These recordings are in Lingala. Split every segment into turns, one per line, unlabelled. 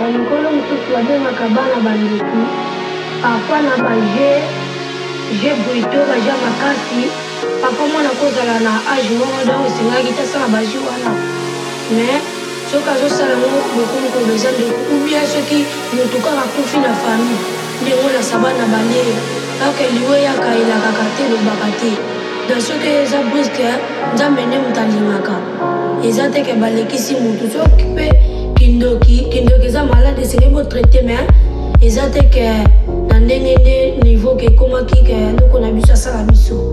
Na mikolo mosusu babengaka bana bandoki, parfois na ba jeux, jeux brutaux, ba jeux ya makasi. Parfois mwana akozala na age moko donc esengaki te asala ba jeux wana. Mais soki azosala yango, bokomi koloba eza ndoki ou bien soki mutu kaka akufi na famille. Ndeko na saba na bale ba ke liwa eyaka elakaka te elobaka te donc soki eya eza brusque hein nzambe nde moto alingaka eza te ke balekisi moto soki mpe kindoki kindoki eza malade esengeli bo traite mais eza te ke na ndenge nde niveau ke ekomaki ke eloko na biso asala biso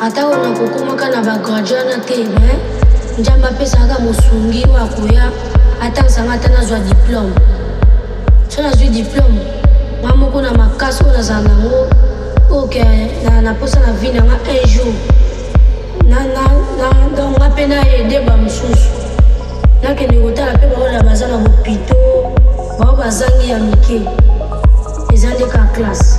Atako nakokomaka na ba gradue wana te mais Nzambe apesaka mosungi oyo akoya atangisa nga ata nazwa diplome. So nazwi diplome nga moko na makasi oyo nazala nango oyo ke na naposa na vie na nga un jour na na na donc nga mpe na aide ba mosusu nakende kotala mpe baoyo na baza na bopito baoyo bazangi ya mike eza nde ka classe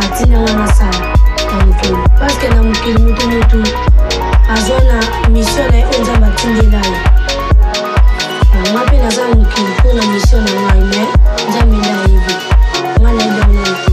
atina nga nasala na mokili paske na mokili motu motu azwa na misio na ye oyo nzambe atindela ye nga mpe naza na mokili mpo na misio na ngai me nzambe nde ayebi nga nayebi yango na te